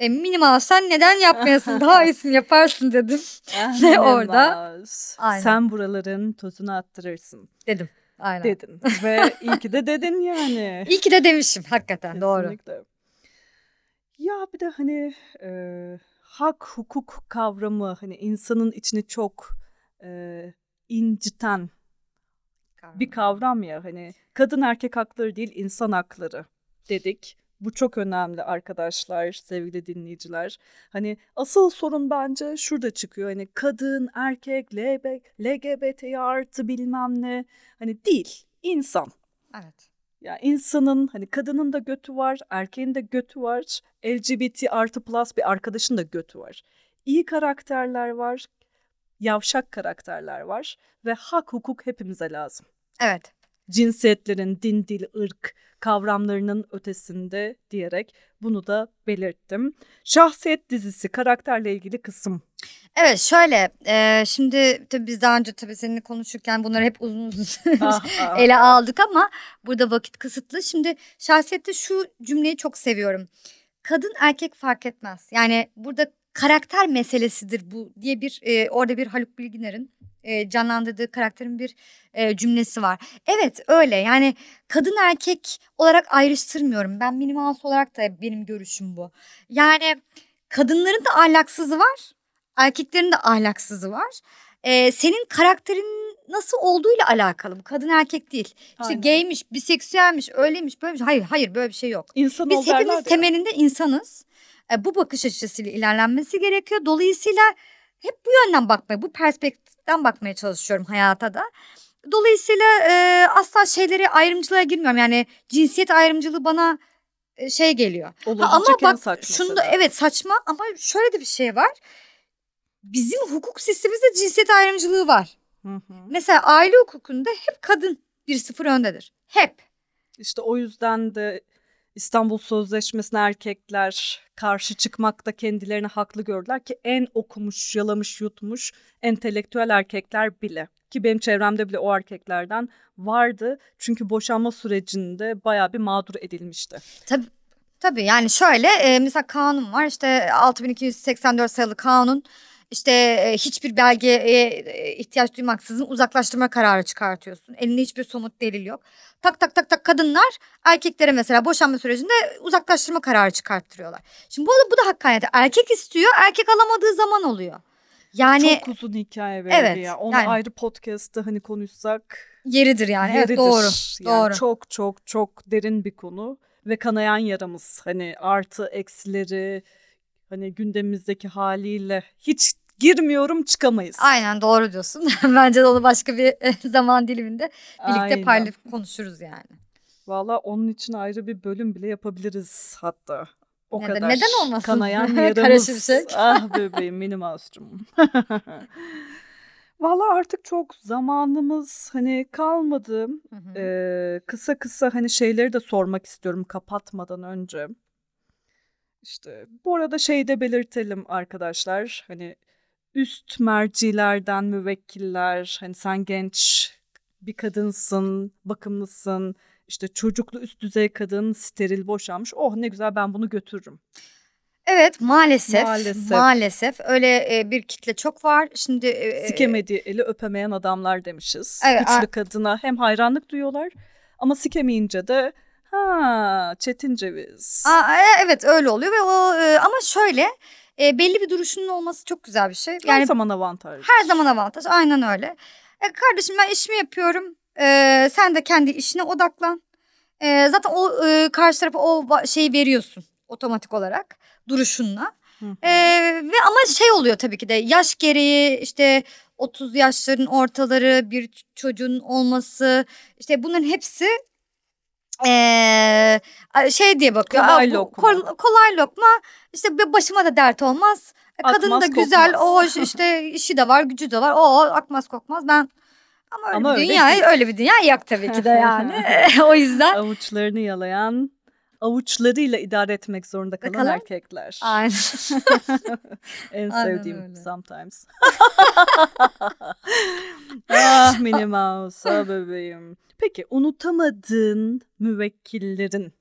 e, minimal sen neden yapmayasın *laughs* daha iyisini yaparsın dedim. Ah, *laughs* Ve orada- Aynen. Sen buraların tozunu attırırsın Dedim. Aynen. dedin. Ve iyi ki de dedin yani. *laughs* İyi ki de demişim hakikaten doğru. Kesinlikle. Ya bir de hani e, hak hukuk kavramı hani insanın içini çok e, inciten bir kavram ya hani kadın erkek hakları değil insan hakları dedik. Bu çok önemli arkadaşlar, sevgili dinleyiciler. Hani asıl sorun bence şurada çıkıyor. Hani kadın, erkek, LGBT artı bilmem ne. Hani değil, insan. Evet. Ya insanın hani kadının da götü var, erkeğin de götü var. LGBT artı plus bir arkadaşın da götü var. İyi karakterler var, yavşak karakterler var ve hak hukuk hepimize lazım Evet. Cinsiyetlerin din, dil, ırk kavramlarının ötesinde diyerek bunu da belirttim. Şahsiyet dizisi karakterle ilgili kısım. Evet şöyle e, şimdi tabii biz daha önce tabii seninle konuşurken bunları hep uzun uzun *laughs* Ah, ah, ele ah. aldık ama burada vakit kısıtlı. Şimdi şahsiyette şu cümleyi çok seviyorum. Kadın erkek fark etmez. Yani burada karakter meselesidir bu diye bir e, orada bir Haluk Bilginer'in e, canlandırdığı karakterin bir e, cümlesi var. Evet öyle yani kadın erkek olarak ayrıştırmıyorum. Ben minimal olarak da benim görüşüm bu. Yani kadınların da ahlaksızı var, erkeklerin de ahlaksızı var. E, senin karakterin nasıl olduğuyla alakalı. Bu kadın erkek değil. İşte Aynen. gaymiş, biseksüelmiş, öyleymiş, böyleymiş. Hayır, hayır böyle bir şey yok. İnsan Biz hepimiz temelinde insanız. E, bu bakış açısıyla ilerlenmesi gerekiyor. Dolayısıyla hep bu yönden bakmaya, bu perspektiften bakmaya çalışıyorum hayata da. Dolayısıyla e, asla şeyleri ayrımcılığa girmiyorum. Yani cinsiyet ayrımcılığı bana e, şey geliyor. Olabilecek Ha, ama bak şunu da. evet saçma ama şöyle de bir şey var. Bizim hukuk sistemimizde cinsiyet ayrımcılığı var. Hı hı. Mesela aile hukukunda hep kadın bir sıfır öndedir. Hep. İşte o yüzden de İstanbul Sözleşmesi'ne erkekler karşı çıkmakta kendilerini haklı gördüler ki en okumuş, yalamış, yutmuş entelektüel erkekler bile. Ki benim çevremde bile o erkeklerden vardı. Çünkü boşanma sürecinde bayağı bir mağdur edilmişti. Tabii, tabii yani şöyle e, mesela kanun var işte 6284 sayılı kanun işte e, hiçbir belgeye e, ihtiyaç duymaksızın uzaklaştırma kararı çıkartıyorsun. Elinde hiçbir somut delil yok. Tak tak tak tak kadınlar erkeklere mesela boşanma sürecinde uzaklaştırma kararı çıkarttırıyorlar. Şimdi bu da, bu da hakkaniyeti. Erkek istiyor erkek alamadığı zaman oluyor. Yani Çok uzun hikaye böyle Evet, ya. Onu yani- ayrı podcast'ta hani konuşsak yeridir yani. Evet, yeridir. doğru. Yani doğru. Çok çok çok derin bir konu ve kanayan yaramız. Hani artı eksileri hani gündemimizdeki haliyle hiç girmiyorum çıkamayız. Aynen doğru diyorsun. *laughs* Bence de onu başka bir e, zaman diliminde birlikte Aynen. paylaşıp konuşuruz yani. Valla onun için ayrı bir bölüm bile yapabiliriz hatta. O Neden- kadar. neden olmasın? Kanayan *laughs* yaramız. şimşek. ah bebeğim mini mouse'cum. *laughs* Valla artık çok zamanımız hani kalmadı. Hı hı. Ee, kısa kısa hani şeyleri de sormak istiyorum kapatmadan önce. İşte bu arada şey de belirtelim arkadaşlar. Hani üst mercilerden müvekkiller hani sen genç bir kadınsın, bakımlısın, işte çocuklu üst düzey kadın, steril boşanmış. Oh ne güzel ben bunu götürürüm. Evet maalesef Maalesef. maalesef öyle e, bir kitle çok var. Şimdi e, Sikemediği eli öpemeyen adamlar demişiz. Evet, Güçlü kadına hem hayranlık duyuyorlar ama sikemeyince de ha çetin ceviz. Aa, e, evet öyle oluyor ve o e, ama şöyle e, belli bir duruşunun olması çok güzel bir şey. Her Yani zaman avantaj. her zaman avantaj aynen öyle. E, kardeşim ben işimi yapıyorum. E, sen de kendi işine odaklan. E, zaten o e, karşı tarafa o şeyi veriyorsun otomatik olarak duruşunla. Hı hı. Ee, ve ama şey oluyor tabii ki de yaş gereği işte 30 yaşların ortaları bir çocuğun olması işte bunların hepsi ee, şey diye bakıyor. Kolay "Aa, bu lokma." kol- kolay lokma işte başıma da dert olmaz. E, Kadın da Akmaz, güzel kokmaz. o *laughs* işte işi de var gücü de var o akmaz kokmaz ben ama öyle Ama bir öyle dünya değil. öyle bir dünya yok tabii ki de yani *laughs* *laughs* o yüzden Avuçlarını yalayan, avuçlarıyla idare etmek zorunda kalan Kalan- erkekler. *laughs* aynen. *laughs* En Aynen sevdiğim öyle. sometimes. *laughs* ah Minnie Mouse, ah bebeğim. Peki unutamadığın müvekkillerin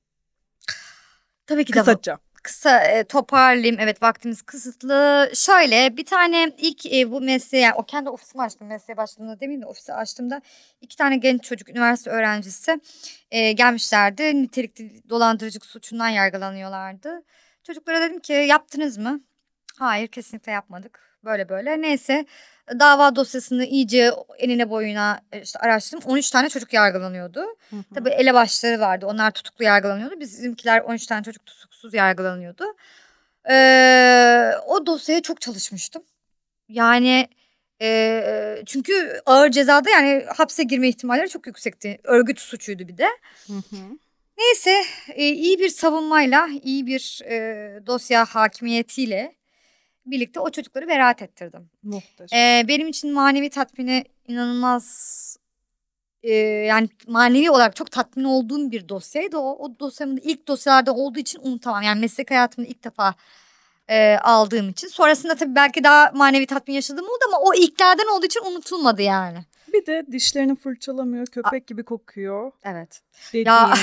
tabii ki de kısaca. Kısa e, toparlayayım. Evet vaktimiz kısıtlı. Şöyle bir tane ilk e, bu mesleğe yani o kendi ofisimi açtım mesleğe başladığımda demeyeyim de ofisi açtığımda iki tane genç çocuk üniversite öğrencisi e, gelmişlerdi. Nitelikli dolandırıcılık suçundan yargılanıyorlardı. Çocuklara dedim ki yaptınız mı? Hayır kesinlikle yapmadık. Böyle böyle. Neyse dava dosyasını iyice enine boyuna e, işte araştırdım. 13 tane çocuk yargılanıyordu. Hı hı. Tabii elebaşları vardı. Onlar tutuklu yargılanıyordu. Bizimkiler 13 tane çocuk tutuksuz yargılanıyordu. Ee, o dosyaya çok çalışmıştım. Yani e, çünkü ağır cezada yani hapse girme ihtimalleri çok yüksekti. Örgüt suçuydu bir de. Hı hı. Neyse e, iyi bir savunmayla, iyi bir e, dosya hakimiyetiyle birlikte o çocukları beraat ettirdim. Muhteşem. Ee, benim için manevi tatmini inanılmaz e, yani manevi olarak çok tatmin olduğum bir dosyaydı. O, o dosyamın ilk dosyalarda olduğu için unutamam. Yani meslek hayatımda ilk defa e, aldığım için. Sonrasında tabii belki daha manevi tatmin yaşadığım oldu ama o ilklerden olduğu için unutulmadı yani. Bir de dişlerini fırçalamıyor, köpek gibi kokuyor. Evet. Dediğin. *laughs* Ya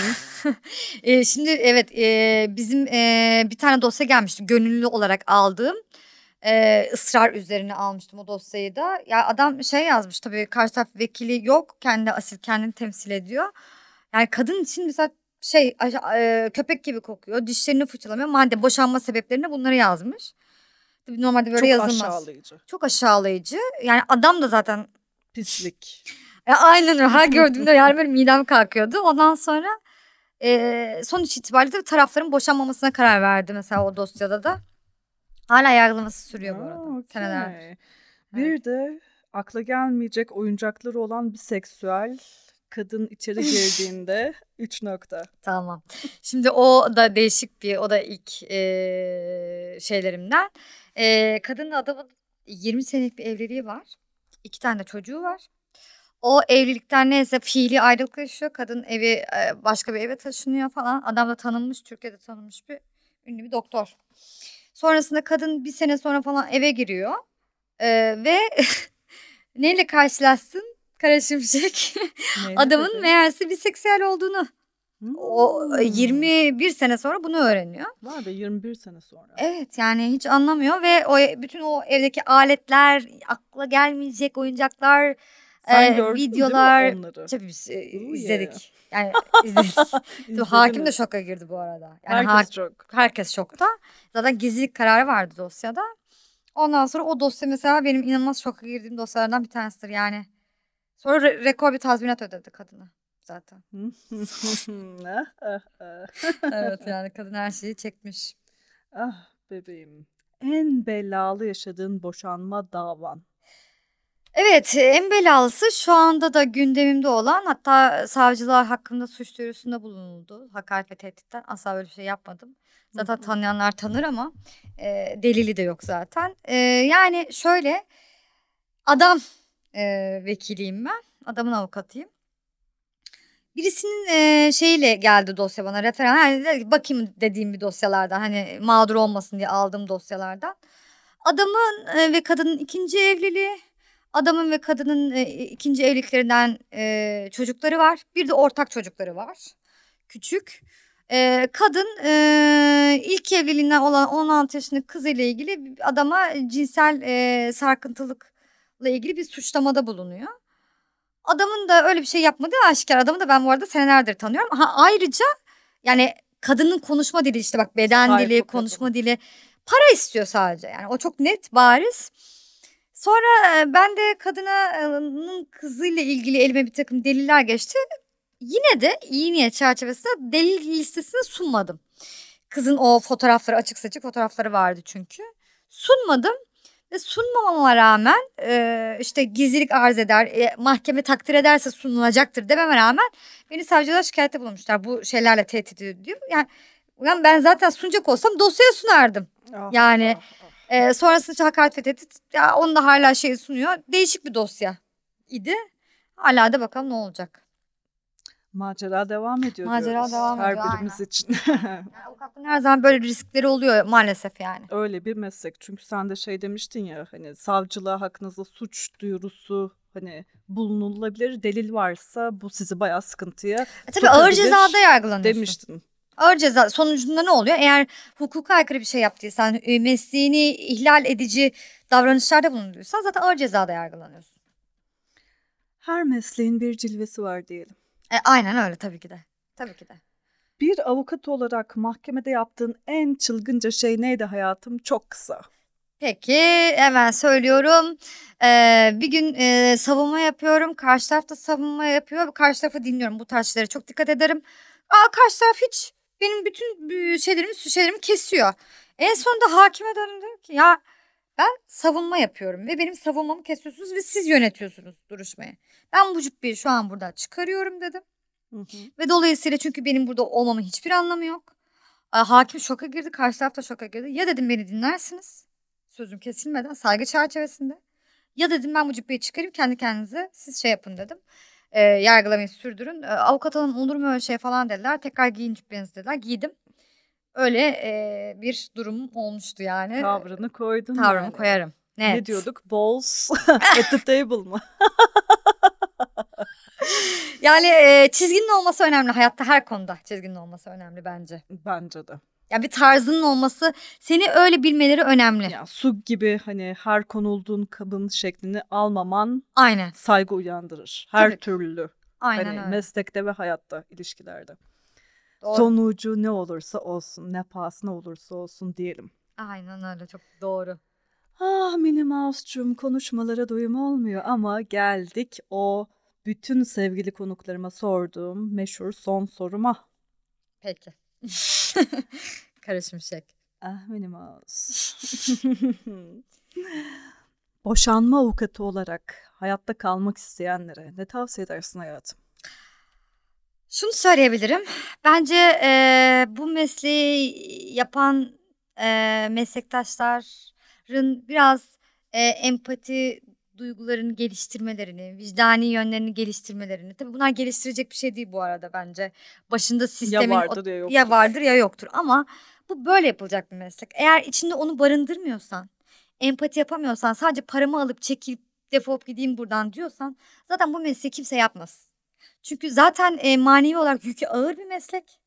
e, şimdi evet e, bizim e, bir tane dosya gelmişti gönüllü olarak aldığım. E, ısrar üzerine almıştım o dosyayı da. Ya adam şey yazmış tabii karşı taraf vekili yok. Kendi asil kendini temsil ediyor. Yani kadın için mesela şey e, köpek gibi kokuyor. Dişlerini fırçalamıyor. Madde boşanma sebeplerini bunları yazmış. Tabii normalde böyle Çok yazılmaz. aşağılayıcı. Çok aşağılayıcı. Yani adam da zaten Pislik. e, aynen öyle. Her gördüğümde yani böyle midem kalkıyordu. Ondan sonra e, sonuç itibariyle tarafların boşanmamasına karar verdi mesela o dosyada da. Hala yargılaması sürüyor bu arada. okey. Senelerdir. Bir de akla gelmeyecek oyuncakları olan bir seksüel kadın içeri girdiğinde 3 nokta. Tamam. Şimdi o da değişik bir, o da ilk e, şeylerimden. E, kadınla adamın 20 senelik bir evliliği var. İki tane de çocuğu var. O evlilikten neyse fiili ayrılık yaşıyor. Kadın evi e, başka bir eve taşınıyor falan. Adam da tanınmış, Türkiye'de tanınmış bir ünlü bir doktor. Sonrasında kadın bir sene sonra falan eve giriyor. E, ve *laughs* neyle karşılaşsın? Kara Şimşek. Adamın dedi? meğerse biseksüel olduğunu. O Hmm. e, 21 sene sonra bunu öğreniyor. Var be 21 sene sonra. Evet yani hiç anlamıyor ve o bütün o evdeki aletler, akla gelmeyecek oyuncaklar, Sen e, gördün değil mi videolar onları? tabii biz e, izledik. Yani *laughs* izledik. Tabii hakim de şoka girdi bu arada. Yani Herkes hak- çok. herkes şokta. Zaten gizlilik kararı vardı dosyada. Ondan sonra o dosya mesela benim inanılmaz şoka girdiğim dosyalardan bir tanesidir yani. Sonra re- rekor bir tazminat ödedi kadına zaten. *laughs* Evet *laughs* yani kadın her şeyi çekmiş. ah bebeğim. En belalı yaşadığın boşanma davan. Evet en belalısı şu anda da gündemimde olan hatta savcılar hakkında suç duyurusunda bulunuldu. Hakaret ve tehditten asla böyle bir şey yapmadım. Zaten tanıyanlar tanır ama e, delili de yok zaten. E, yani şöyle adam e, vekiliyim ben. Adamın avukatıyım. Birisinin e, şeyiyle geldi dosya bana referans. Yani dedi ki, bakayım dediğim bir dosyalardan hani mağdur olmasın diye aldığım dosyalardan. Adamın e, ve kadının ikinci evliliği. Adamın ve kadının e, ikinci evliliklerinden e, çocukları var. Bir de ortak çocukları var. Küçük. E, kadın e, ilk evliliğinden olan 16 yaşındaki kızıyla ilgili bir adama cinsel e, sarkıntılıkla ilgili bir suçlamada bulunuyor. Adamın da öyle bir şey yapmadığı aşikar. Adamı da ben bu arada senelerdir tanıyorum. Ha, ayrıca yani kadının konuşma dili işte bak beden Psycho dili, kadın. konuşma dili para istiyor sadece. Yani o çok net, bariz. Sonra e, ben de kadının kızıyla ilgili elime bir takım deliller geçti. Yine de iyi niyet çerçevesinde delil listesini sunmadım. Kızın o fotoğrafları açık saçık fotoğrafları vardı çünkü. Sunmadım ve sunmamama rağmen e, işte gizlilik arz eder, e, mahkeme takdir ederse sunulacaktır dememe rağmen beni savcılar şikayette bulunmuşlar. Bu şeylerle tehdit ediyor. Yani, yani ben zaten sunacak olsam dosyaya sunardım. Ah, Yani, ah, Ee, sonrasında işte hakaret ve tehdit. Ya onu da hala şey sunuyor. Değişik bir dosya idi. Hala da bakalım ne olacak. Macera devam ediyor Macera diyoruz. devam Her ediyor, birimiz için. *laughs* Yani avukatlığın her zaman böyle riskleri oluyor maalesef yani. Öyle bir meslek. Çünkü sen de şey demiştin ya hani savcılığa hakkınızda suç duyurusu hani bulunulabilir delil varsa bu sizi bayağı sıkıntıya E tabii ağır cezada yargılanıyorsun. demiştin. Ağır ceza sonucunda ne oluyor? Eğer hukuka aykırı bir şey yaptıysan, e, mesleğini ihlal edici davranışlarda bulunduysan zaten ağır cezada yargılanıyorsun. Her mesleğin bir cilvesi var diyelim. E, aynen öyle tabii ki de. Tabii ki de. Bir avukat olarak mahkemede yaptığın en çılgınca şey neydi hayatım? Çok kısa. Peki hemen söylüyorum. Ee, bir gün e, savunma yapıyorum. Karşı taraf da savunma yapıyor. Karşı tarafı dinliyorum. Bu tarz şeylere çok dikkat ederim. Aa, karşı taraf hiç benim bütün şeylerimi, şeylerimi kesiyor. En sonunda hakime döndüm dedim ki ya ben savunma yapıyorum ve benim savunmamı kesiyorsunuz ve siz yönetiyorsunuz duruşmayı. Ben bu cübbeyi şu an burada çıkarıyorum dedim. Hı hı. Ve dolayısıyla çünkü benim burada olmamın hiçbir anlamı yok. Hakim şoka girdi, karşı taraf da şoka girdi. Ya dedim beni dinlersiniz, sözüm kesilmeden saygı çerçevesinde. Ya dedim ben bu cübbeyi çıkarayım kendi kendinize siz şey yapın dedim. Ee, yargılamayı sürdürün. Ee, avukat hanım olur mu öyle şey falan dediler. Tekrar giyin cübbenizi dediler. Giydim. Öyle e, bir durum olmuştu yani. Tavrını koydun Tavrımı yani. koyarım. Ne Net. diyorduk? Balls *laughs* at the table mı? Yani e, çizginin olması önemli. Hayatta her konuda çizginin olması önemli bence. Bence de. Yani bir tarzının olması seni öyle bilmeleri önemli. Ya su gibi hani her konulduğun kabın şeklini almaman Aynen. saygı uyandırır. Her Tabii. türlü. Aynen hani öyle. meslekte ve hayatta, ilişkilerde. Doğru. Sonucu ne olursa olsun, ne pahasına olursa olsun diyelim. Aynen öyle çok doğru. Ah Minnie Mouse'cum konuşmalara doyum olmuyor ama geldik o bütün sevgili konuklarıma sorduğum meşhur son soruma. Peki. *laughs* Karışmışık. Ah Minnie Mouse. *laughs* Boşanma avukatı olarak hayatta kalmak isteyenlere ne tavsiye edersin hayatım? Şunu söyleyebilirim. Bence eee, bu mesleği yapan eee, meslektaşların biraz eee, empati duygularını geliştirmelerini, vicdani yönlerini geliştirmelerini. Tabii bunlar geliştirecek bir şey değil bu arada bence. Başında sistemin ya vardır ya yoktur. ya vardır ya yoktur ama bu böyle yapılacak bir meslek. Eğer içinde onu barındırmıyorsan, empati yapamıyorsan, sadece paramı alıp çekilip defolup gideyim buradan diyorsan zaten bu mesleği kimse yapmaz. Çünkü zaten e, manevi olarak yükü ağır bir meslek.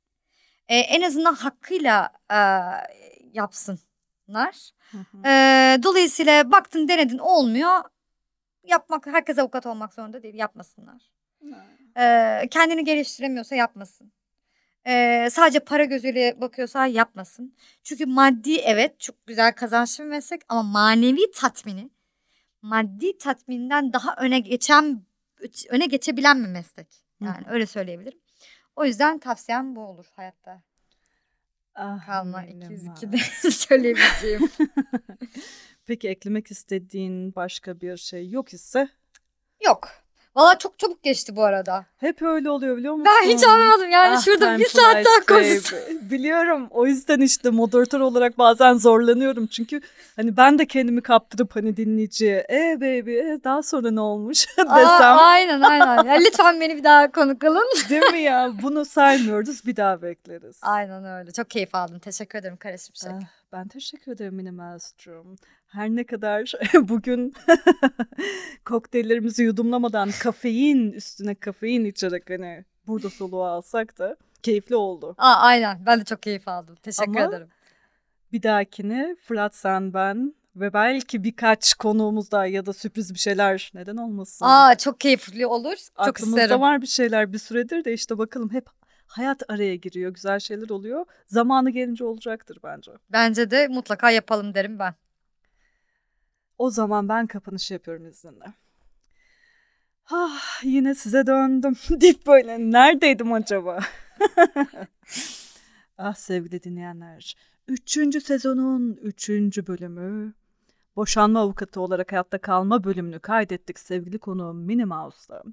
E, en azından hakkıyla e, yapsınlar. Hı hı. E, dolayısıyla baktın denedin olmuyor. Yapmak herkes avukat olmak zorunda değil yapmasınlar. E, kendini geliştiremiyorsa yapmasın. E, sadece para gözüyle bakıyorsa yapmasın. Çünkü maddi evet çok güzel kazançlı bir meslek ama manevi tatmini maddi tatminden daha öne geçen öne geçebilen bir meslek. Yani hı. öyle söyleyebilirim. O yüzden tavsiyem bu olur hayatta Ah, kalma Minnie 202'de Mouse. söyleyebileceğim. *laughs* Peki eklemek istediğin başka bir şey yok ise Yok. Valla çok çabuk geçti bu arada. hep öyle oluyor biliyor musun? Ben hiç anlamadım yani Ah, şurada bir saat daha konuşsun. *laughs* Biliyorum. O yüzden işte moderatör olarak bazen zorlanıyorum. Çünkü hani ben de kendimi kaptırıp hani dinleyiciye e baby e, daha sonra ne olmuş *laughs* Aa, desem aynen aynen. Ya *laughs* lütfen beni bir daha konuk alın. değil mi ya? Bunu saymıyoruz bir daha bekleriz. Aynen öyle. Çok keyif aldım. Teşekkür ederim Kara Şimşek. Ah, ben teşekkür ederim Minnie Maelstrom. Her ne kadar *laughs* bugün kokteyllerimizi yudumlamadan kafein üstüne kafein içerek hani burada soluğu alsak da keyifli oldu. Aa, aynen. Ben de çok keyif aldım. Teşekkür Ama ederim. Bir dahakine Fırat sen ben ve belki birkaç konuğumuz daha ya da sürpriz bir şeyler neden olmasın. Aa çok keyifli olur. Çok Aklımızda isterim. var bir şeyler bir süredir de işte bakalım hep hayat araya giriyor. Güzel şeyler oluyor. Zamanı gelince olacaktır bence. Bence de mutlaka yapalım derim ben. O zaman ben kapanışı yapıyorum izninle. Ah yine size döndüm. *laughs* Deyip böyle neredeydim acaba? *laughs* ah sevgili dinleyenler. Üçüncü sezonun üçüncü bölümü. Boşanma avukatı olarak hayatta kalma bölümünü kaydettik sevgili konuğum Minnie Mouse'la.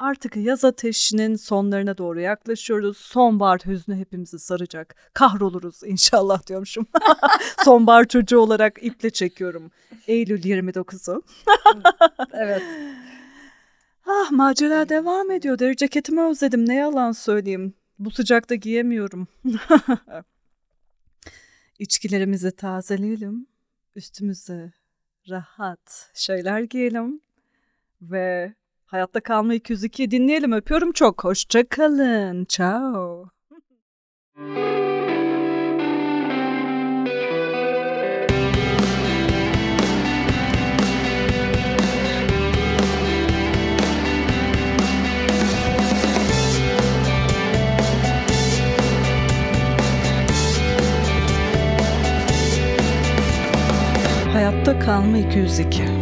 Artık yaz ateşinin sonlarına doğru yaklaşıyoruz. Sonbahar hüznü hepimizi saracak. Kahroluruz inşallah diyormuşum. *laughs* Sonbahar çocuğu olarak iple çekiyorum. Eylül 29'u. *laughs* Evet. Ah macera devam ediyor. Deri ceketimi özledim. Ne yalan söyleyeyim. Bu sıcakta giyemiyorum. *laughs* İçkilerimizi tazeleyelim. Üstümüze rahat şeyler giyelim. Ve hayatta kalma 202 dinleyelim. Öpüyorum çok. Hoşça kalın. Ciao. Hayatta kalma 202